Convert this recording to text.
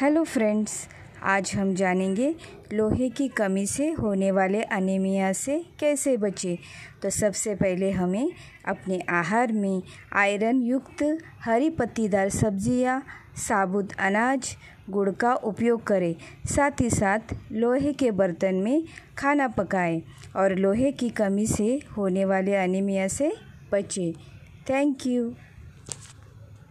Hello friends आज हम जानेंगे लोहे की कमी से होने वाले अनीमिया से कैसे बचें। तो सबसे पहले हमें अपने आहार में आयरन युक्त हरी पत्तीदार सब्ज़ियाँ, साबुत अनाज गुड़ का उपयोग करें। साथ ही साथ लोहे के बर्तन में खाना पकाएँ और लोहे की कमी से होने वाले अनीमिया से बचें। Thank you